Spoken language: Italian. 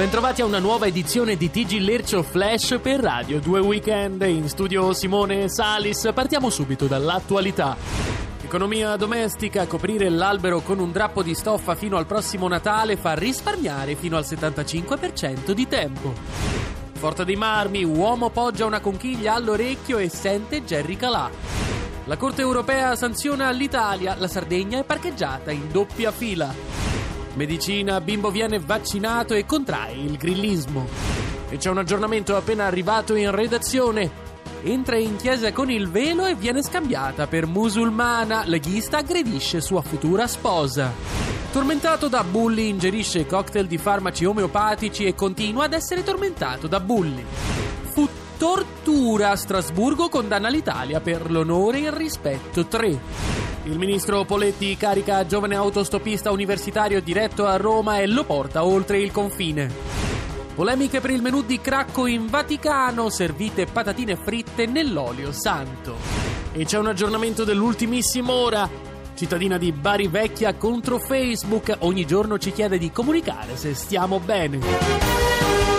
Bentrovati a una nuova edizione di TG Lercio Flash per Radio 2 Weekend. In studio Simone Salis. Partiamo subito dall'attualità. Economia domestica, coprire l'albero con un drappo di stoffa fino al prossimo Natale fa risparmiare fino al 75% di tempo. Forte dei Marmi, uomo poggia una conchiglia all'orecchio e sente Jerry Calà. La Corte europea sanziona l'Italia, la Sardegna è parcheggiata in doppia fila. Medicina, bimbo viene vaccinato e contrae il grillismo. E c'è un aggiornamento appena arrivato in redazione. Entra in chiesa con il velo e viene scambiata per musulmana. Leghista aggredisce sua futura sposa. Tormentato da bulli, ingerisce cocktail di farmaci omeopatici e continua ad essere tormentato da bulli. Fu tortura Strasburgo condanna l'Italia per l'onore e il rispetto 3. Il ministro Poletti carica giovane autostopista universitario diretto a Roma e lo porta oltre il confine. Polemiche per il menù di Cracco in Vaticano, servite patatine fritte nell'olio santo. E c'è un aggiornamento dell'ultimissima ora. Cittadina di Bari Vecchia contro Facebook ogni giorno ci chiede di comunicare se stiamo bene.